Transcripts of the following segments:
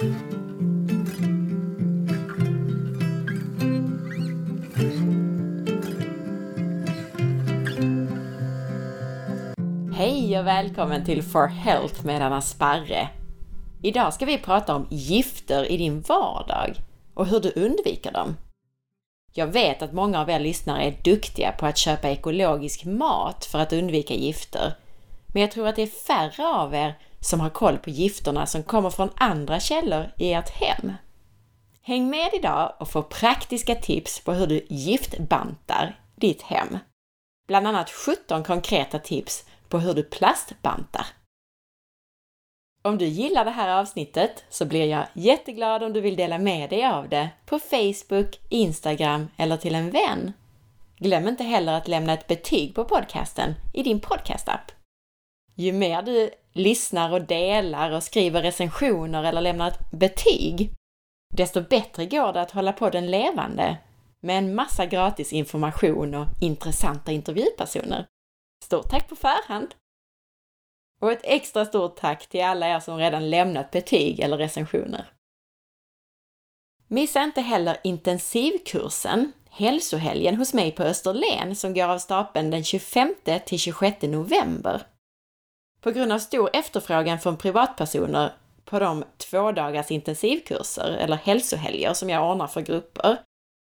Hej och välkommen till For Health med Anna Sparre. Idag ska vi prata om gifter i din vardag och hur du undviker dem. Jag vet att många av er lyssnare är duktiga på att köpa ekologisk mat för att undvika gifter. Men jag tror att det är färre av er som har koll på gifterna som kommer från andra källor i ert hem. Häng med idag och få praktiska tips på hur du giftbantar ditt hem. Bland annat 17 konkreta tips på hur du plastbantar. Om du gillar det här avsnittet så blir jag jätteglad om du vill dela med dig av det på Facebook, Instagram eller till en vän. Glöm inte heller att lämna ett betyg på podcasten i din podcastapp. Ju mer du lyssnar och delar och skriver recensioner eller lämnar ett betyg, desto bättre går det att hålla podden levande med en massa gratis information och intressanta intervjupersoner. Stort tack på förhand! Och ett extra stort tack till alla er som redan lämnat betyg eller recensioner. Missa inte heller intensivkursen Hälsohelgen hos mig på Österlen som går av stapeln den 25 till 26 november. På grund av stor efterfrågan från privatpersoner på de två dagars intensivkurser eller hälsohelger som jag ordnar för grupper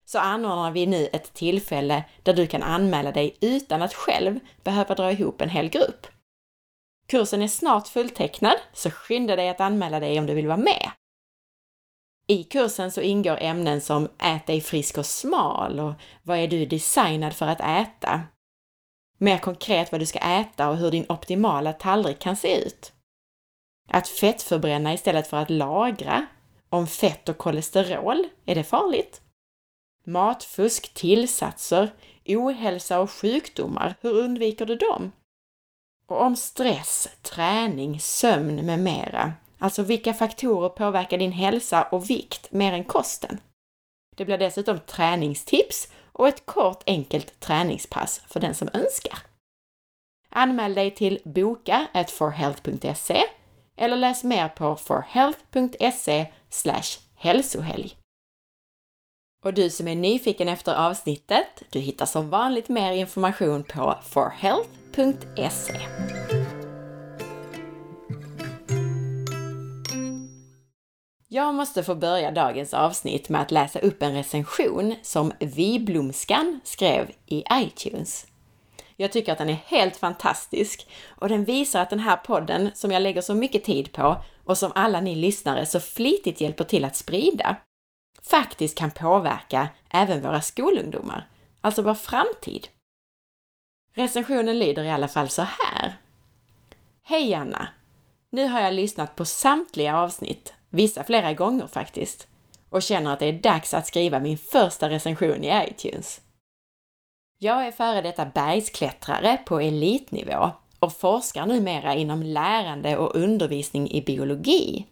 så anordnar vi nu ett tillfälle där du kan anmäla dig utan att själv behöva dra ihop en hel grupp. Kursen är snart fulltecknad, så skynda dig att anmäla dig om du vill vara med. I kursen så ingår ämnen som Ät dig frisk och smal och Vad är du designad för att äta? Mer konkret vad du ska äta och hur din optimala tallrik kan se ut. Att fettförbränna istället för att lagra. Om fett och kolesterol, är det farligt? Matfusk, tillsatser, ohälsa och sjukdomar, hur undviker du dem? Och om stress, träning, sömn med mera. Alltså vilka faktorer påverkar din hälsa och vikt mer än kosten? Det blir dessutom träningstips och ett kort enkelt träningspass för den som önskar. Anmäl dig till boka forhealth.se eller läs mer på forhealth.se hälsohelg. Och du som är nyfiken efter avsnittet, du hittar som vanligt mer information på forhealth.se. Jag måste få börja dagens avsnitt med att läsa upp en recension som Viblomskan skrev i iTunes. Jag tycker att den är helt fantastisk och den visar att den här podden, som jag lägger så mycket tid på och som alla ni lyssnare så flitigt hjälper till att sprida, faktiskt kan påverka även våra skolungdomar, alltså vår framtid. Recensionen lyder i alla fall så här. Hej Anna! Nu har jag lyssnat på samtliga avsnitt, vissa flera gånger faktiskt, och känner att det är dags att skriva min första recension i iTunes. Jag är före detta bergsklättrare på elitnivå och forskar numera inom lärande och undervisning i biologi.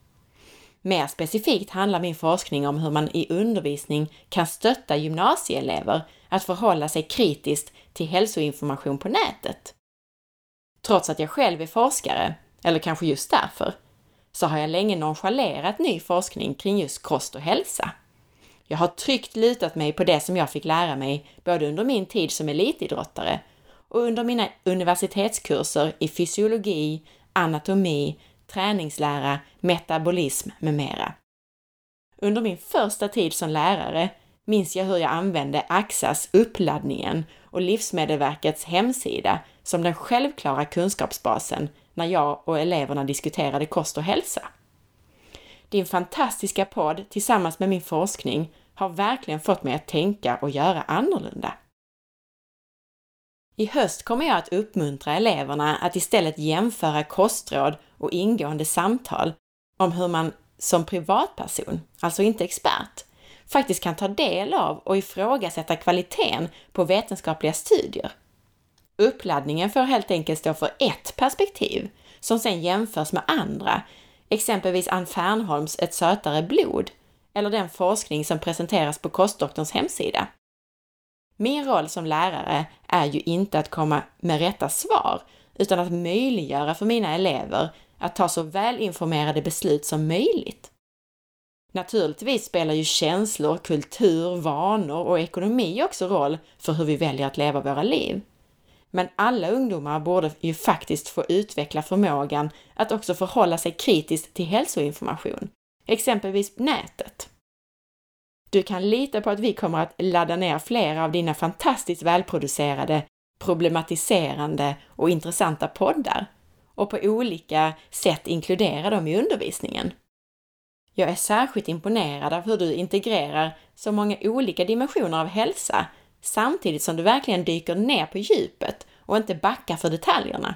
Mer specifikt handlar min forskning om hur man i undervisning kan stötta gymnasieelever att förhålla sig kritiskt till hälsoinformation på nätet. Trots att jag själv är forskare, eller kanske just därför, så har jag länge nonchalerat ny forskning kring just kost och hälsa. Jag har tryggt lutat mig på det som jag fick lära mig både under min tid som elitidrottare och under mina universitetskurser i fysiologi, anatomi, träningslära, metabolism med mera. Under min första tid som lärare minns jag hur jag använde Axas uppladdningen och Livsmedelverkets hemsida som den självklara kunskapsbasen när jag och eleverna diskuterade kost och hälsa. Din fantastiska podd tillsammans med min forskning har verkligen fått mig att tänka och göra annorlunda. I höst kommer jag att uppmuntra eleverna att istället jämföra kostråd och ingående samtal om hur man som privatperson, alltså inte expert, faktiskt kan ta del av och ifrågasätta kvaliteten på vetenskapliga studier. Uppladdningen får helt enkelt stå för ett perspektiv som sedan jämförs med andra, exempelvis Ann Fernholms Ett sötare blod eller den forskning som presenteras på Kostdoktorns hemsida. Min roll som lärare är ju inte att komma med rätta svar, utan att möjliggöra för mina elever att ta så välinformerade beslut som möjligt. Naturligtvis spelar ju känslor, kultur, vanor och ekonomi också roll för hur vi väljer att leva våra liv. Men alla ungdomar borde ju faktiskt få utveckla förmågan att också förhålla sig kritiskt till hälsoinformation, exempelvis nätet. Du kan lita på att vi kommer att ladda ner flera av dina fantastiskt välproducerade, problematiserande och intressanta poddar och på olika sätt inkludera dem i undervisningen. Jag är särskilt imponerad av hur du integrerar så många olika dimensioner av hälsa samtidigt som du verkligen dyker ner på djupet och inte backar för detaljerna.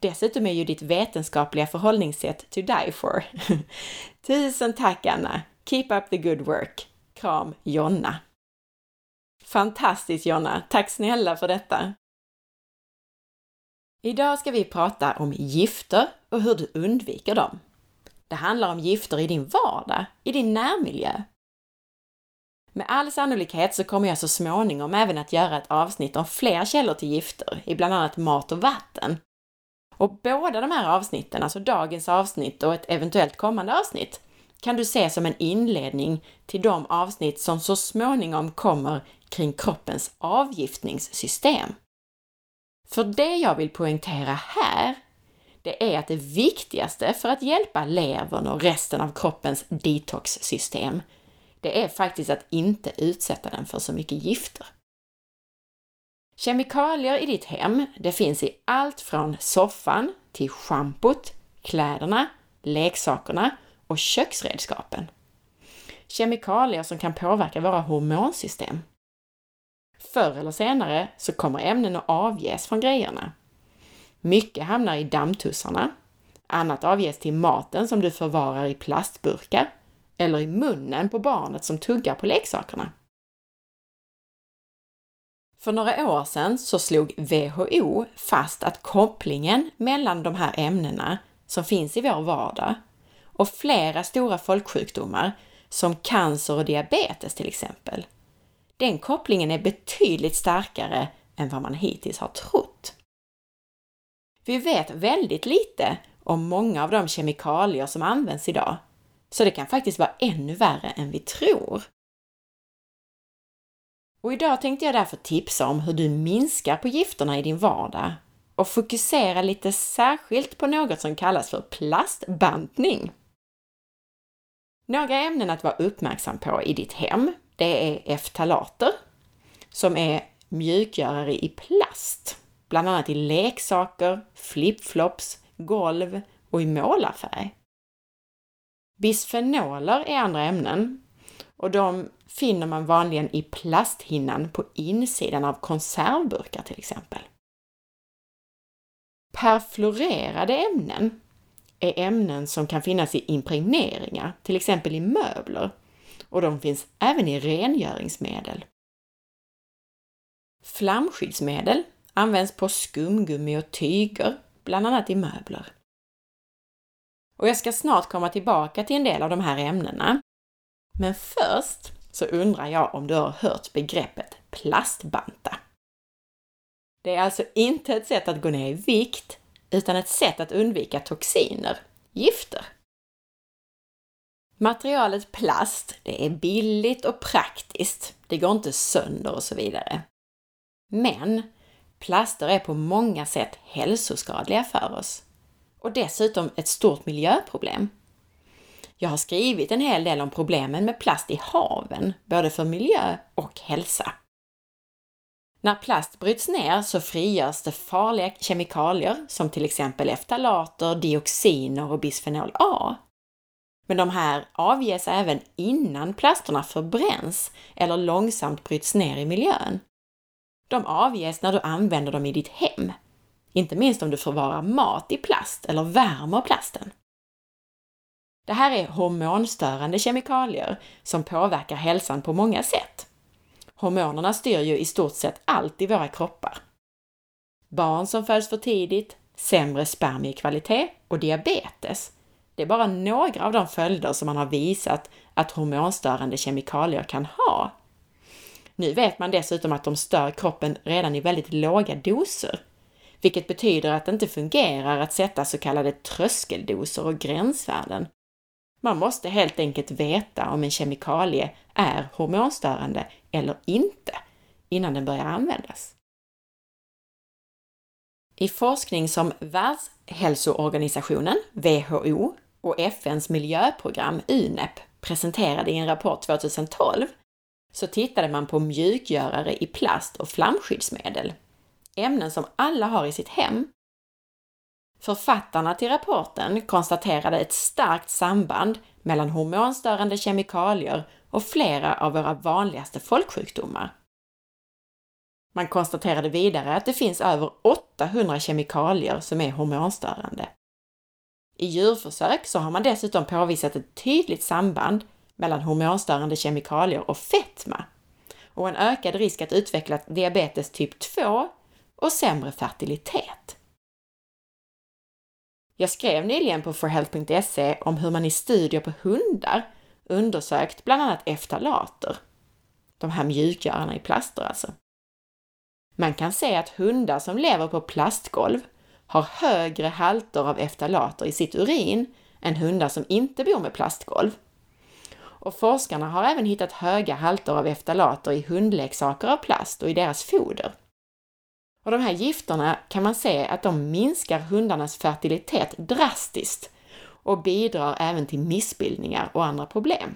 Dessutom är ju ditt vetenskapliga förhållningssätt to die for. Tusen tack Anna! Keep up the good work! Kram Jonna! Fantastiskt Jonna! Tack snälla för detta! Idag ska vi prata om gifter och hur du undviker dem. Det handlar om gifter i din vardag, i din närmiljö. Med all sannolikhet så kommer jag så småningom även att göra ett avsnitt om fler källor till gifter i bland annat mat och vatten. Och båda de här avsnitten, alltså dagens avsnitt och ett eventuellt kommande avsnitt, kan du se som en inledning till de avsnitt som så småningom kommer kring kroppens avgiftningssystem. För det jag vill poängtera här, det är att det viktigaste för att hjälpa levern och resten av kroppens detoxsystem, det är faktiskt att inte utsätta den för så mycket gifter. Kemikalier i ditt hem, det finns i allt från soffan till schampot, kläderna, leksakerna och köksredskapen. Kemikalier som kan påverka våra hormonsystem. Förr eller senare så kommer ämnen att avges från grejerna. Mycket hamnar i dammtussarna, annat avges till maten som du förvarar i plastburkar eller i munnen på barnet som tuggar på leksakerna. För några år sedan så slog WHO fast att kopplingen mellan de här ämnena som finns i vår vardag och flera stora folksjukdomar som cancer och diabetes till exempel, den kopplingen är betydligt starkare än vad man hittills har trott. Vi vet väldigt lite om många av de kemikalier som används idag, så det kan faktiskt vara ännu värre än vi tror. Och idag tänkte jag därför tipsa om hur du minskar på gifterna i din vardag och fokusera lite särskilt på något som kallas för plastbantning. Några ämnen att vara uppmärksam på i ditt hem, det är eftalater, som är mjukgörare i plast, bland annat i leksaker, flipflops, golv och i målarfärg. Bisfenoler är andra ämnen och de finner man vanligen i plasthinnan på insidan av konservburkar till exempel. Perfluorerade ämnen är ämnen som kan finnas i impregneringar, till exempel i möbler, och de finns även i rengöringsmedel. Flamskyddsmedel används på skumgummi och tyger, bland annat i möbler. Och jag ska snart komma tillbaka till en del av de här ämnena. Men först så undrar jag om du har hört begreppet plastbanta. Det är alltså inte ett sätt att gå ner i vikt, utan ett sätt att undvika toxiner, gifter. Materialet plast, det är billigt och praktiskt, det går inte sönder och så vidare. Men plaster är på många sätt hälsoskadliga för oss och dessutom ett stort miljöproblem. Jag har skrivit en hel del om problemen med plast i haven, både för miljö och hälsa. När plast bryts ner så frigörs det farliga kemikalier som till exempel eftalater, dioxiner och bisfenol A. Men de här avges även innan plasterna förbränns eller långsamt bryts ner i miljön. De avges när du använder dem i ditt hem, inte minst om du förvarar mat i plast eller värmer plasten. Det här är hormonstörande kemikalier som påverkar hälsan på många sätt. Hormonerna styr ju i stort sett allt i våra kroppar. Barn som föds för tidigt, sämre spermiekvalitet och diabetes. Det är bara några av de följder som man har visat att hormonstörande kemikalier kan ha. Nu vet man dessutom att de stör kroppen redan i väldigt låga doser, vilket betyder att det inte fungerar att sätta så kallade tröskeldoser och gränsvärden Man måste helt enkelt veta om en kemikalie är hormonstörande eller inte innan den börjar användas. I forskning som Världshälsoorganisationen, WHO, och FNs miljöprogram, UNEP, presenterade i en rapport 2012 så tittade man på mjukgörare i plast och flamskyddsmedel, ämnen som alla har i sitt hem. Författarna till rapporten konstaterade ett starkt samband mellan hormonstörande kemikalier och flera av våra vanligaste folksjukdomar. Man konstaterade vidare att det finns över 800 kemikalier som är hormonstörande. I djurförsök så har man dessutom påvisat ett tydligt samband mellan hormonstörande kemikalier och fetma och en ökad risk att utveckla diabetes typ 2 och sämre fertilitet. Jag skrev nyligen på forhealth.se om hur man i studier på hundar undersökt bland annat eftalater, de här mjukgörarna i plaster alltså. Man kan se att hundar som lever på plastgolv har högre halter av eftalater i sitt urin än hundar som inte bor med plastgolv. Och forskarna har även hittat höga halter av eftalater i hundleksaker av plast och i deras foder. Och de här gifterna kan man se att de minskar hundarnas fertilitet drastiskt och bidrar även till missbildningar och andra problem.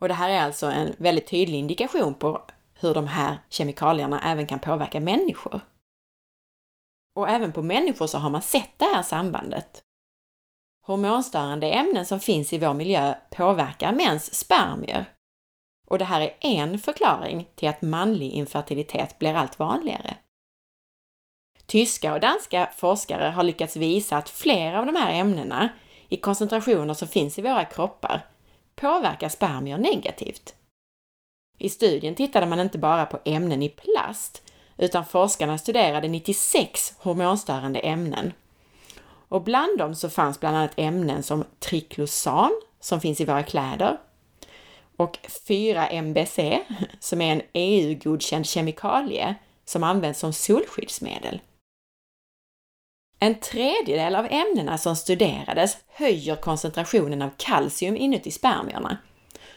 Och det här är alltså en väldigt tydlig indikation på hur de här kemikalierna även kan påverka människor. Och även på människor så har man sett det här sambandet. Hormonstörande ämnen som finns i vår miljö påverkar mäns spermier. Och det här är en förklaring till att manlig infertilitet blir allt vanligare. Tyska och danska forskare har lyckats visa att flera av de här ämnena i koncentrationer som finns i våra kroppar påverkar spermier negativt. I studien tittade man inte bara på ämnen i plast utan forskarna studerade 96 hormonstörande ämnen. Och bland dem så fanns bland annat ämnen som triklosan, som finns i våra kläder, och 4-MBC, som är en EU-godkänd kemikalie som används som solskyddsmedel. En tredjedel av ämnena som studerades höjer koncentrationen av kalcium inuti spermierna,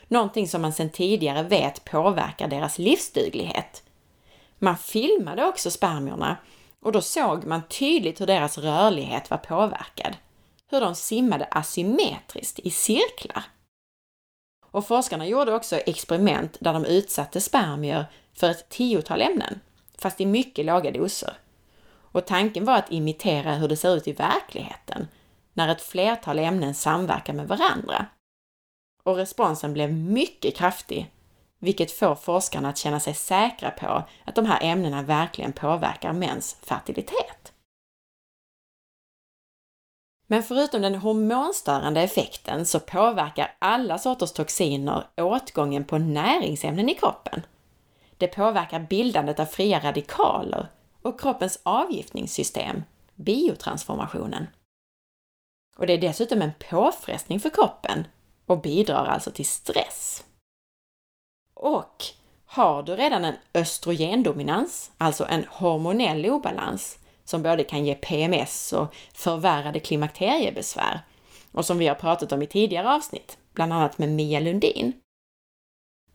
någonting som man sedan tidigare vet påverkar deras livsduglighet. Man filmade också spermierna och då såg man tydligt hur deras rörlighet var påverkad. Hur de simmade asymmetriskt i cirklar. Och forskarna gjorde också experiment där de utsatte spermier för ett tiotal ämnen, fast i mycket låga doser. Och tanken var att imitera hur det ser ut i verkligheten, när ett flertal ämnen samverkar med varandra. Och responsen blev mycket kraftig vilket får forskarna att känna sig säkra på att de här ämnena verkligen påverkar mäns fertilitet. Men förutom den hormonstörande effekten så påverkar alla sorters toxiner åtgången på näringsämnen i kroppen. Det påverkar bildandet av fria radikaler och kroppens avgiftningssystem, biotransformationen. Och det är dessutom en påfrestning för kroppen och bidrar alltså till stress. Och har du redan en östrogendominans, alltså en hormonell obalans, som både kan ge PMS och förvärrade klimakteriebesvär, och som vi har pratat om i tidigare avsnitt, bland annat med Mia Lundin,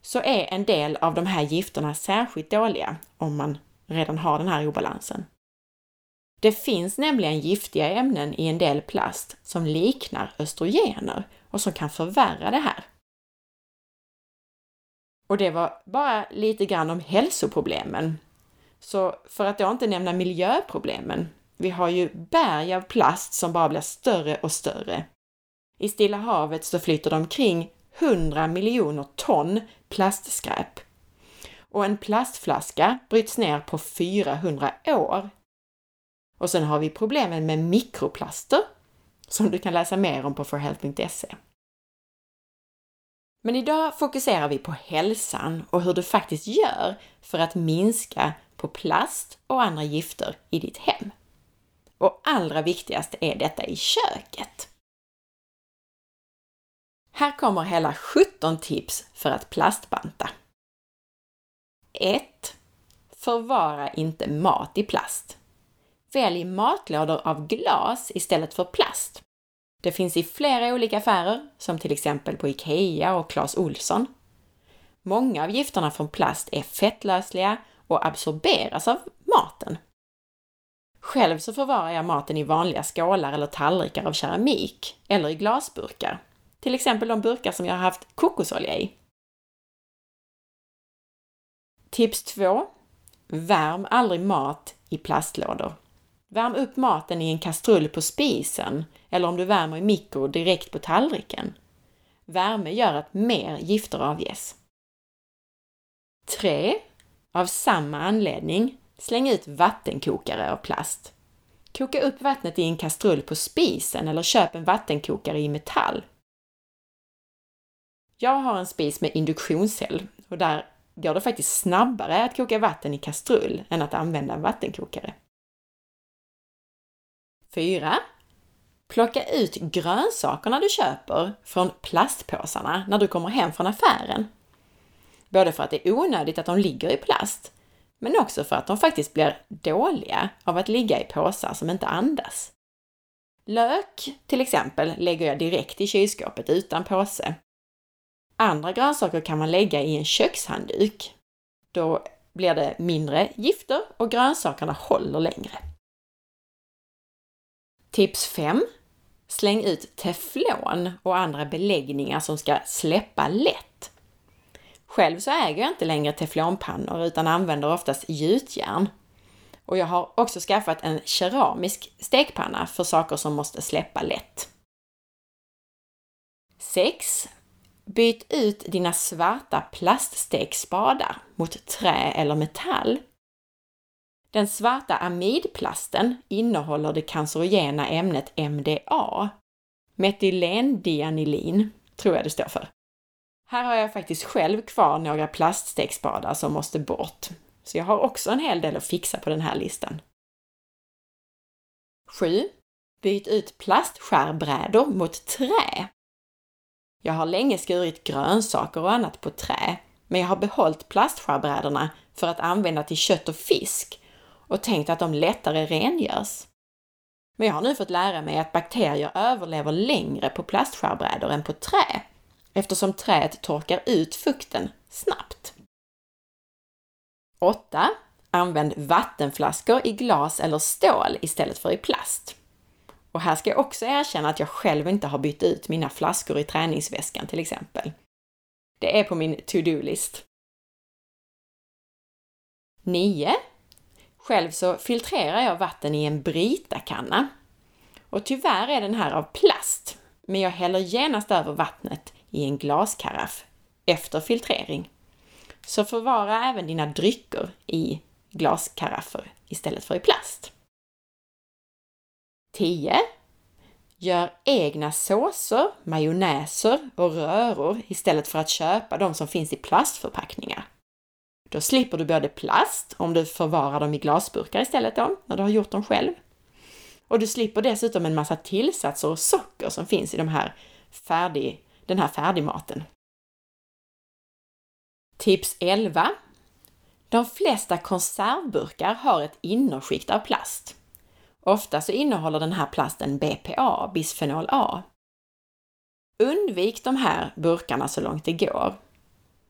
så är en del av de här gifterna särskilt dåliga om man redan har den här obalansen. Det finns nämligen giftiga ämnen i en del plast som liknar östrogener och som kan förvärra det här. Och det var bara lite grann om hälsoproblemen. Så för att då inte nämna miljöproblemen. Vi har ju berg av plast som bara blir större och större. I Stilla havet så flyter det omkring 100 miljoner ton plastskräp. Och en plastflaska bryts ner på 400 år. Och sen har vi problemen med mikroplaster som du kan läsa mer om på forhealth.se. Men idag fokuserar vi på hälsan och hur du faktiskt gör för att minska på plast och andra gifter i ditt hem. Och allra viktigast är detta i köket. Här kommer hela 17 tips för att plastbanta. 1. Förvara inte mat i plast. Välj matlådor av glas istället för plast. Det finns i flera olika affärer, som till exempel på IKEA och Clas Ohlson. Många av gifterna från plast är fettlösliga och absorberas av maten. Själv så förvarar jag maten i vanliga skålar eller tallrikar av keramik eller i glasburkar. Till exempel de burkar som jag har haft kokosolja i. Tips 2. Värm aldrig mat i plastlådor. Värm upp maten i en kastrull på spisen eller om du värmer i mikro direkt på tallriken. Värme gör att mer gifter avges. 3. Av samma anledning, släng ut vattenkokare av plast. Koka upp vattnet i en kastrull på spisen eller köp en vattenkokare i metall. Jag har en spis med induktionshäll och där går det faktiskt snabbare att koka vatten i kastrull än att använda en vattenkokare. 4. Plocka ut grönsakerna du köper från plastpåsarna när du kommer hem från affären. Både för att det är onödigt att de ligger i plast, men också för att de faktiskt blir dåliga av att ligga i påsar som inte andas. Lök, till exempel, lägger jag direkt i kylskåpet utan påse. Andra grönsaker kan man lägga i en kökshandduk. Då blir det mindre gifter och grönsakerna håller längre. Tips 5. Släng ut teflon och andra beläggningar som ska släppa lätt. Själv så äger jag inte längre teflonpannor utan använder oftast gjutjärn. Och jag har också skaffat en keramisk stekpanna för saker som måste släppa lätt. 6. Byt ut dina svarta plaststekspadar mot trä eller metall. Den svarta amidplasten innehåller det cancerogena ämnet MDA, metylendianilin, tror jag det står för. Här har jag faktiskt själv kvar några plaststekspadar som måste bort, så jag har också en hel del att fixa på den här listan. 7. Byt ut plastskärbrädor mot trä. Jag har länge skurit grönsaker och annat på trä, men jag har behållit plastskärbrädorna för att använda till kött och fisk och tänkt att de lättare rengörs. Men jag har nu fått lära mig att bakterier överlever längre på plastskärbrädor än på trä, eftersom träet torkar ut fukten snabbt. 8. Använd vattenflaskor i glas eller stål istället för i plast. Och här ska jag också erkänna att jag själv inte har bytt ut mina flaskor i träningsväskan till exempel. Det är på min to-do-list. 9. Själv så filtrerar jag vatten i en Brita-kanna. Och tyvärr är den här av plast, men jag häller genast över vattnet i en glaskaraff efter filtrering. Så förvara även dina drycker i glaskaraffer istället för i plast. 10. Gör egna såser, majonnäser och röror istället för att köpa de som finns i plastförpackningar. Då slipper du både plast, om du förvarar dem i glasburkar istället då, när du har gjort dem själv. Och du slipper dessutom en massa tillsatser och socker som finns i de här färdig, den här färdigmaten. Tips 11. De flesta konservburkar har ett innerskikt av plast. Ofta så innehåller den här plasten BPA, bisfenol A. Undvik de här burkarna så långt det går.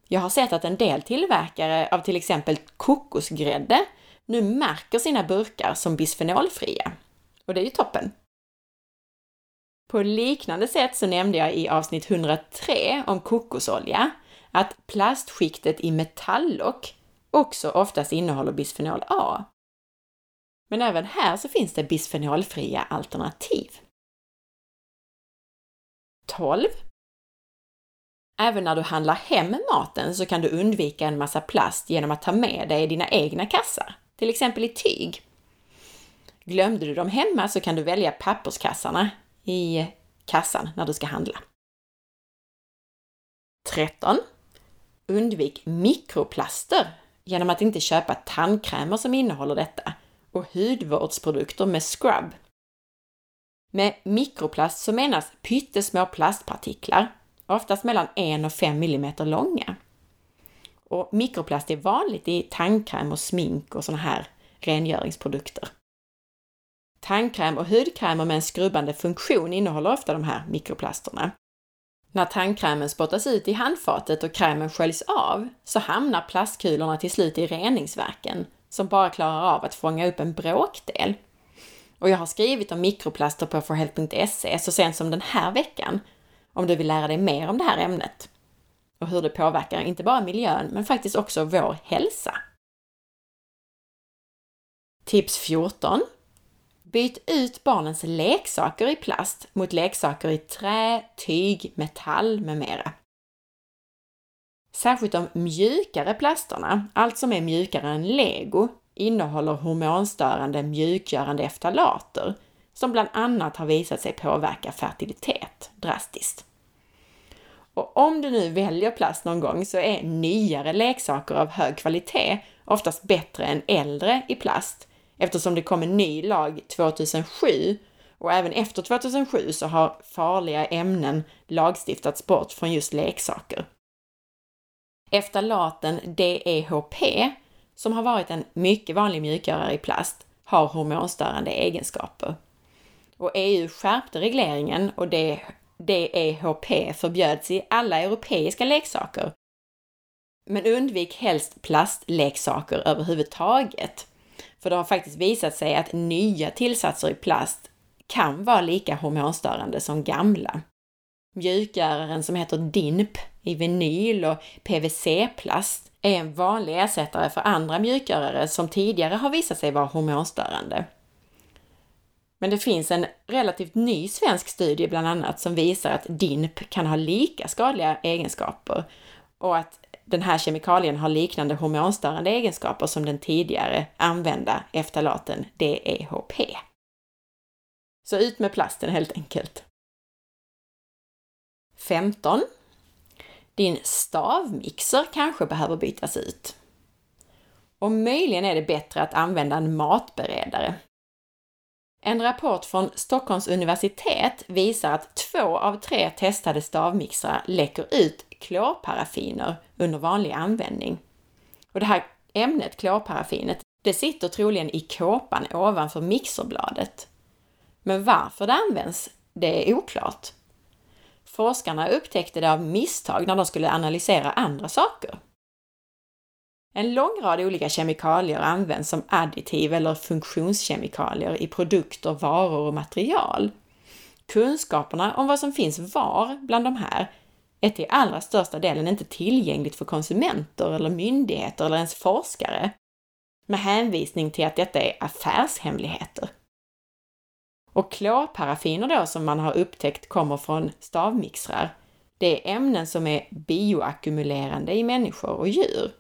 Jag har sett att en del tillverkare av till exempel kokosgrädde nu märker sina burkar som bisfenolfria. Och det är ju toppen! På liknande sätt så nämnde jag i avsnitt 103 om kokosolja att plastskiktet i metalllock också oftast innehåller bisfenol A. Men även här så finns det bisfenolfria alternativ. 12. Även när du handlar hem maten så kan du undvika en massa plast genom att ta med dig dina egna kassar, till exempel i tyg. Glömde du dem hemma så kan du välja papperskassarna i kassan när du ska handla. 13. Undvik mikroplaster genom att inte köpa tandkrämer som innehåller detta och hudvårdsprodukter med scrub. Med mikroplast så menas pyttesmå plastpartiklar oftast mellan 1 och 5 mm långa. Och mikroplast är vanligt i tandkräm och smink och sådana här rengöringsprodukter. Tandkräm och hudkrämer med en skrubbande funktion innehåller ofta de här mikroplasterna. När tandkrämen spottas ut i handfatet och krämen sköljs av så hamnar plastkulorna till slut i reningsverken som bara klarar av att fånga upp en bråkdel. Och jag har skrivit om mikroplaster på forhealth.se så sent som den här veckan om du vill lära dig mer om det här ämnet och hur det påverkar inte bara miljön men faktiskt också vår hälsa. Tips 14. Byt ut barnens leksaker i plast mot leksaker i trä, tyg, metall med mera. Särskilt de mjukare plasterna, allt som är mjukare än lego, innehåller hormonstörande mjukgörande eftalater som bland annat har visat sig påverka fertilitet drastiskt. Och om du nu väljer plast någon gång så är nyare leksaker av hög kvalitet oftast bättre än äldre i plast eftersom det kom en ny lag 2007 och även efter 2007 så har farliga ämnen lagstiftats bort från just leksaker. Eftalaten DEHP, som har varit en mycket vanlig mjukgörare i plast, har hormonstörande egenskaper. Och EU skärpte regleringen och DEHP förbjöds i alla europeiska leksaker. Men undvik helst plastleksaker överhuvudtaget för det har faktiskt visat sig att nya tillsatser i plast kan vara lika hormonstörande som gamla. Mjukgöraren som heter DINP i vinyl och PVC-plast är en vanlig ersättare för andra mjukgörare som tidigare har visat sig vara hormonstörande. Men det finns en relativt ny svensk studie bland annat som visar att DINP kan ha lika skadliga egenskaper och att den här kemikalien har liknande hormonstörande egenskaper som den tidigare använda eftalaten DEHP. Så ut med plasten helt enkelt. 15. Din stavmixer kanske behöver bytas ut. Och möjligen är det bättre att använda en matberedare. En rapport från Stockholms universitet visar att två av tre testade stavmixrar läcker ut klorparaffiner under vanlig användning. Och det här ämnet, klorparaffinet, det sitter troligen i kåpan ovanför mixerbladet. Men varför det används, det är oklart. Forskarna upptäckte det av misstag när de skulle analysera andra saker. En lång rad olika kemikalier används som additiv eller funktionskemikalier i produkter, varor och material. Kunskaperna om vad som finns var bland de här är till allra största delen inte tillgängligt för konsumenter eller myndigheter eller ens forskare med hänvisning till att detta är affärshemligheter. Och klorparaffiner då som man har upptäckt kommer från stavmixrar, det är ämnen som är bioackumulerande i människor och djur.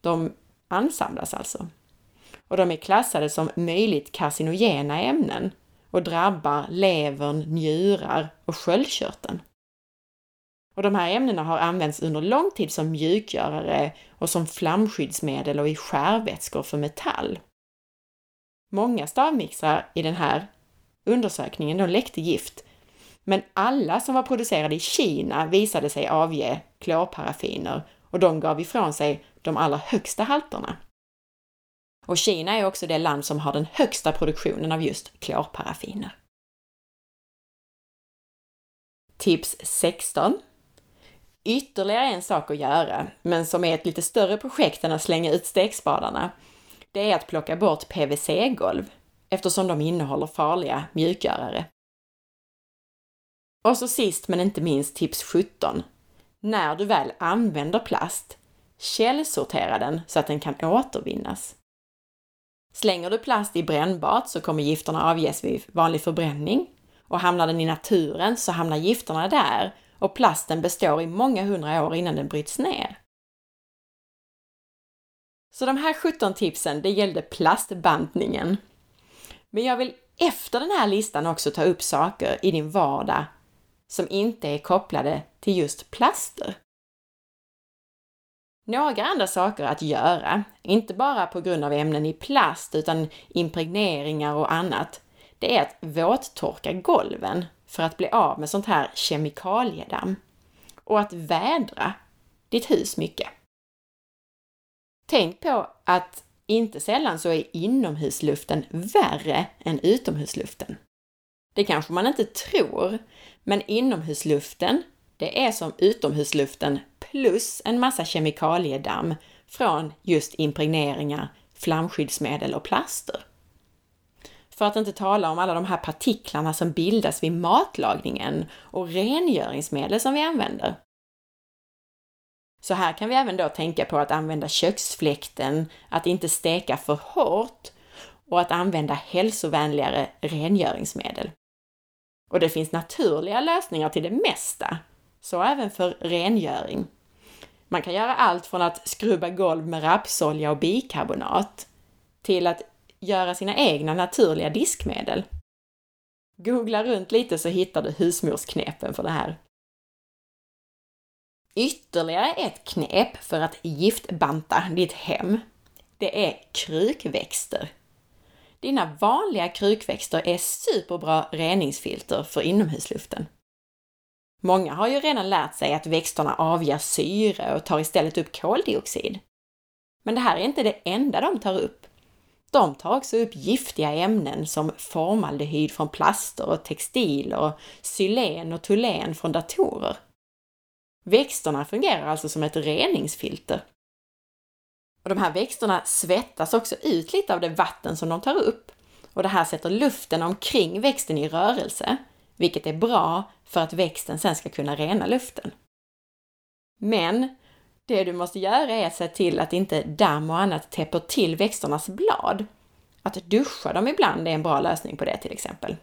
De ansamlas alltså. Och de är klassade som möjligt carcinogena ämnen och drabbar levern, njurar och sköldkörteln. Och de här ämnena har använts under lång tid som mjukgörare och som flamskyddsmedel och i skärvätskor för metall. Många stavmixrar i den här undersökningen de läckte gift, men alla som var producerade i Kina visade sig avge klorparaffiner och de gav ifrån sig de allra högsta halterna. Och Kina är också det land som har den högsta produktionen av just klorparaffiner. Tips 16 Ytterligare en sak att göra, men som är ett lite större projekt än att slänga ut stekspadarna, det är att plocka bort PVC-golv eftersom de innehåller farliga mjukgörare. Och så sist men inte minst tips 17. När du väl använder plast, källsortera den så att den kan återvinnas. Slänger du plast i brännbart så kommer gifterna avges vid vanlig förbränning och hamnar den i naturen så hamnar gifterna där och plasten består i många hundra år innan den bryts ner. Så de här 17 tipsen, det gällde plastbantningen. Men jag vill efter den här listan också ta upp saker i din vardag som inte är kopplade till just plaster. Några andra saker att göra, inte bara på grund av ämnen i plast utan impregneringar och annat, det är att våttorka golven för att bli av med sånt här kemikaliedamm och att vädra ditt hus mycket. Tänk på att Inte sällan så är inomhusluften värre än utomhusluften. Det kanske man inte tror, men inomhusluften, det är som utomhusluften plus en massa kemikaliedamm från just impregneringar, flamskyddsmedel och plaster. För att inte tala om alla de här partiklarna som bildas vid matlagningen och rengöringsmedel som vi använder. Så här kan vi även då tänka på att använda köksfläkten, att inte steka för hårt och att använda hälsovänligare rengöringsmedel. Och det finns naturliga lösningar till det mesta, så även för rengöring. Man kan göra allt från att skrubba golv med rapsolja och bikarbonat till att göra sina egna naturliga diskmedel. Googla runt lite så hittar du husmorsknepen för det här. Ytterligare ett knep för att giftbanta ditt hem, det är krukväxter. Dina vanliga krukväxter är superbra reningsfilter för inomhusluften. Många har ju redan lärt sig att växterna avger syre och tar istället upp koldioxid. Men det här är inte det enda de tar upp. De tar också upp giftiga ämnen som formaldehyd från plaster och textiler och xylen och tulen från datorer. Växterna fungerar alltså som ett reningsfilter. Och de här växterna svettas också ut lite av det vatten som de tar upp och det här sätter luften omkring växten i rörelse, vilket är bra för att växten sen ska kunna rena luften. Men det du måste göra är att se till att inte damm och annat täpper till växternas blad. Att duscha dem ibland är en bra lösning på det till exempel.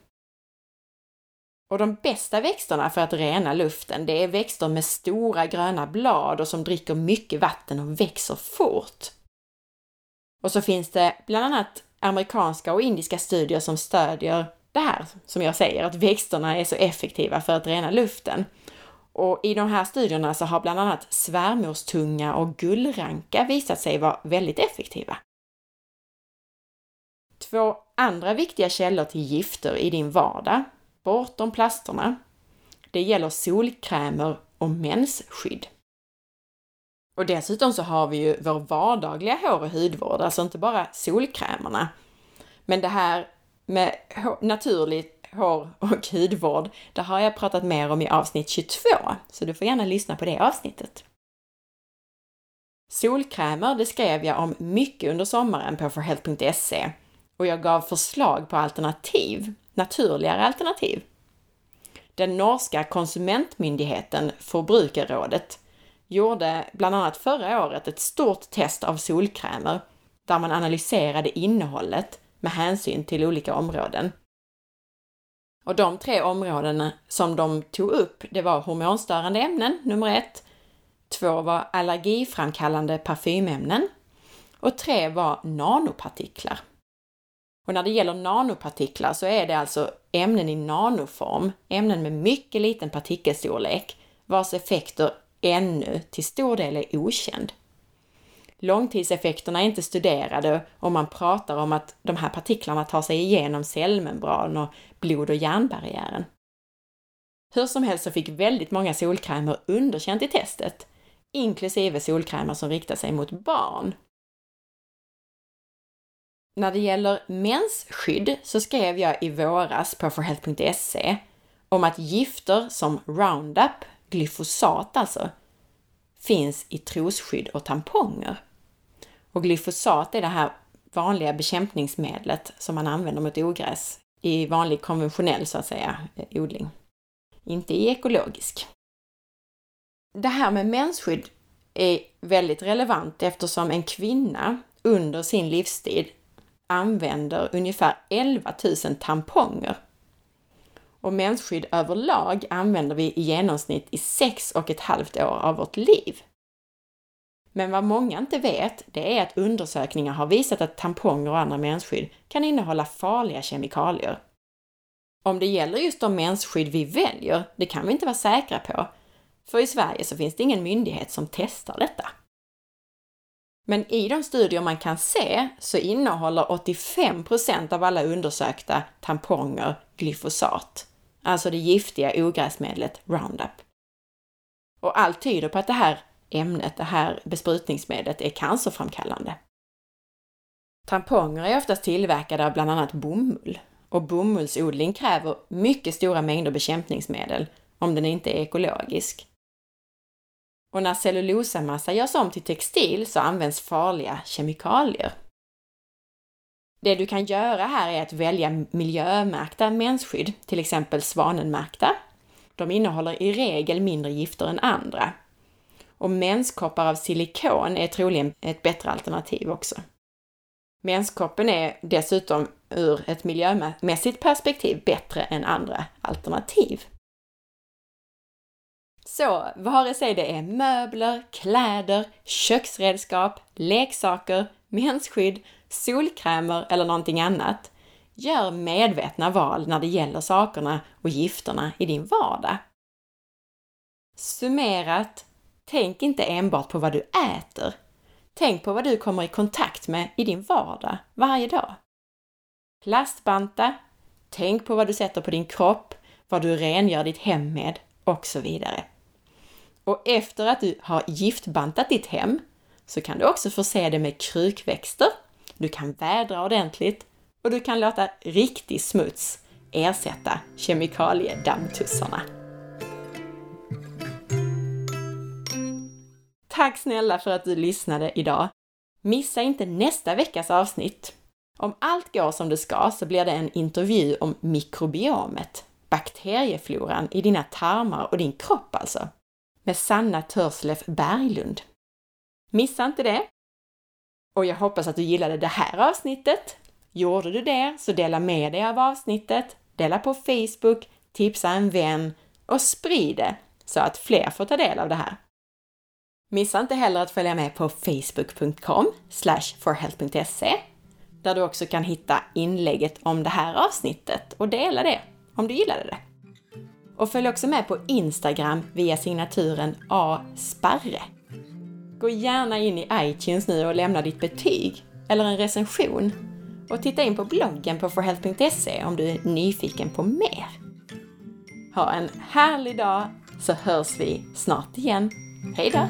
Och de bästa växterna för att rena luften, det är växter med stora gröna blad och som dricker mycket vatten och växer fort. Och så finns det bland annat amerikanska och indiska studier som stödjer det här, som jag säger, att växterna är så effektiva för att rena luften. Och i de här studierna så har bland annat svärmorstunga och gullranka visat sig vara väldigt effektiva. Två andra viktiga källor till gifter i din vardag, bortom plasterna, det gäller solkrämer och mensskydd. Och dessutom så har vi ju vår vardagliga hår och hudvård, alltså inte bara solkrämerna. Men det här med naturligt hår och hudvård, det har jag pratat mer om i avsnitt 22, så du får gärna lyssna på det avsnittet. Solkrämer, det skrev jag om mycket under sommaren på forhealth.se och jag gav förslag på alternativ, naturligare alternativ. Den norska konsumentmyndigheten Förbrukarrådet gjorde bland annat förra året ett stort test av solkrämer där man analyserade innehållet med hänsyn till olika områden. Och de tre områdena som de tog upp, det var hormonstörande ämnen, nummer ett. Två var allergiframkallande parfymämnen. Och tre var nanopartiklar. Och när det gäller nanopartiklar så är det alltså ämnen i nanoform, ämnen med mycket liten partikelstorlek, vars effekter ännu till stor del är okänd. Långtidseffekterna är inte studerade och man pratar om att de här partiklarna tar sig igenom cellmembran och blod och hjärnbarriären. Hur som helst så fick väldigt många solkrämer underkänt i testet, inklusive solkrämer som riktar sig mot barn. När det gäller mensskydd så skrev jag i våras på forhealth.se om att gifter som Roundup, glyfosat alltså, finns i trosskydd och tamponger. Och glyfosat är det här vanliga bekämpningsmedlet som man använder mot ogräs i vanlig konventionell, så att säga, eh, odling. Inte i ekologisk. Det här med mensskydd är väldigt relevant eftersom en kvinna under sin livstid använder ungefär 11 000 tamponger. Och mensskydd överlag använder vi i genomsnitt i sex och ett halvt år av vårt liv. Men vad många inte vet, det är att undersökningar har visat att tamponger och andra mensskydd kan innehålla farliga kemikalier. Om det gäller just de mensskydd vi väljer, det kan vi inte vara säkra på, för i Sverige så finns det ingen myndighet som testar detta. Men i de studier man kan se så innehåller 85% av alla undersökta tamponger glyfosat, alltså det giftiga ogräsmedlet Roundup. Och allt tyder på att det här ämnet, det här besprutningsmedlet, är cancerframkallande. Tamponger är oftast tillverkade av bland annat bomull och bomullsodling kräver mycket stora mängder bekämpningsmedel om den inte är ekologisk. Och när cellulosamassa görs om till textil så används farliga kemikalier. Det du kan göra här är att välja miljömärkta mensskydd, till exempel svanenmärkta. De innehåller i regel mindre gifter än andra. Och menskoppar av silikon är troligen ett bättre alternativ också. Menskoppen är dessutom ur ett miljömässigt perspektiv bättre än andra alternativ. Så vare sig det är möbler, kläder, köksredskap, leksaker, mensskydd, solkrämer eller någonting annat, gör medvetna val när det gäller sakerna och gifterna i din vardag. Summerat, tänk inte enbart på vad du äter. Tänk på vad du kommer i kontakt med i din vardag varje dag. Plastbanta, tänk på vad du sätter på din kropp, vad du rengör ditt hem med och så vidare. Och efter att du har giftbantat ditt hem så kan du också förse det med krukväxter, du kan vädra ordentligt och du kan låta riktig smuts ersätta kemikaliedammtussarna. Tack snälla för att du lyssnade idag! Missa inte nästa veckas avsnitt. Om allt går som det ska så blir det en intervju om mikrobiomet, bakteriefloran i dina tarmar och din kropp alltså med Sanna Törslef Berglund. Missa inte det! Och jag hoppas att du gillade det här avsnittet. Gjorde du det så dela med dig av avsnittet, dela på Facebook, tipsa en vän och sprid det så att fler får ta del av det här. Missa inte heller att följa med på facebook.com forhealth.se där du också kan hitta inlägget om det här avsnittet och dela det om du gillade det. Och följ också med på Instagram via signaturen asparre. Gå gärna in i iTunes nu och lämna ditt betyg eller en recension. Och titta in på bloggen på forhealth.se om du är nyfiken på mer. Ha en härlig dag så hörs vi snart igen. Hejdå!